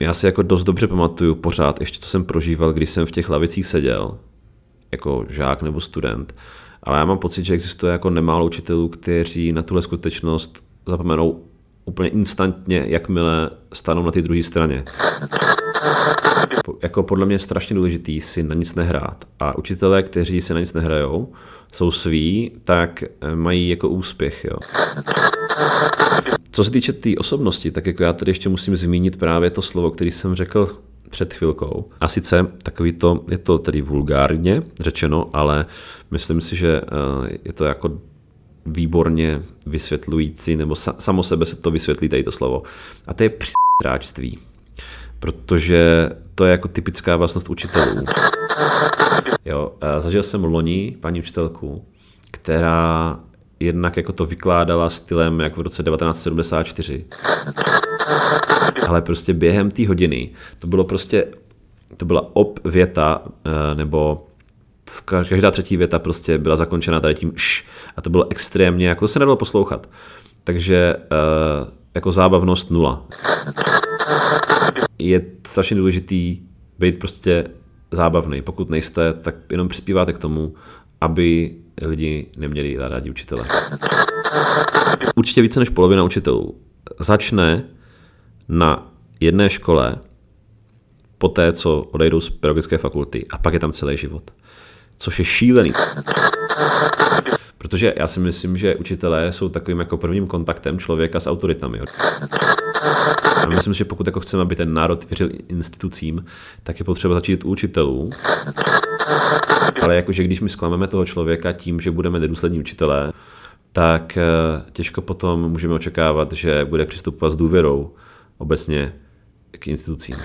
Já si jako dost dobře pamatuju pořád, ještě co jsem prožíval, když jsem v těch lavicích seděl, jako žák nebo student, ale já mám pocit, že existuje jako nemálo učitelů, kteří na tuhle skutečnost zapomenou úplně instantně, jakmile stanou na té druhé straně. Jako podle mě je strašně důležitý si na nic nehrát. A učitelé, kteří si na nic nehrajou, jsou sví, tak eh, mají jako úspěch. Jo. Co se týče té tý osobnosti, tak jako já tady ještě musím zmínit právě to slovo, který jsem řekl před chvilkou. A sice takový to, je to tedy vulgárně řečeno, ale myslím si, že eh, je to jako výborně vysvětlující, nebo samo sebe se to vysvětlí tady to slovo. A to je přistráčství. Protože to je jako typická vlastnost učitelů. Jo, zažil jsem loni paní učitelku, která jednak jako to vykládala stylem jak v roce 1974. Ale prostě během té hodiny to bylo prostě, to byla op věta eh, nebo každá třetí věta prostě byla zakončena tady tím š a to bylo extrémně, jako se nedalo poslouchat. Takže uh, jako zábavnost nula. Je strašně důležitý být prostě zábavný. Pokud nejste, tak jenom přispíváte k tomu, aby lidi neměli rádi učitele. Určitě více než polovina učitelů začne na jedné škole po té, co odejdou z pedagogické fakulty a pak je tam celý život což je šílený. Protože já si myslím, že učitelé jsou takovým jako prvním kontaktem člověka s autoritami. Myslím, že pokud jako chceme, aby ten národ věřil institucím, tak je potřeba začít u učitelů. Ale jakože když my zklameme toho člověka tím, že budeme nedůslední učitelé, tak eh, těžko potom můžeme očekávat, že bude přistupovat s důvěrou obecně k institucím.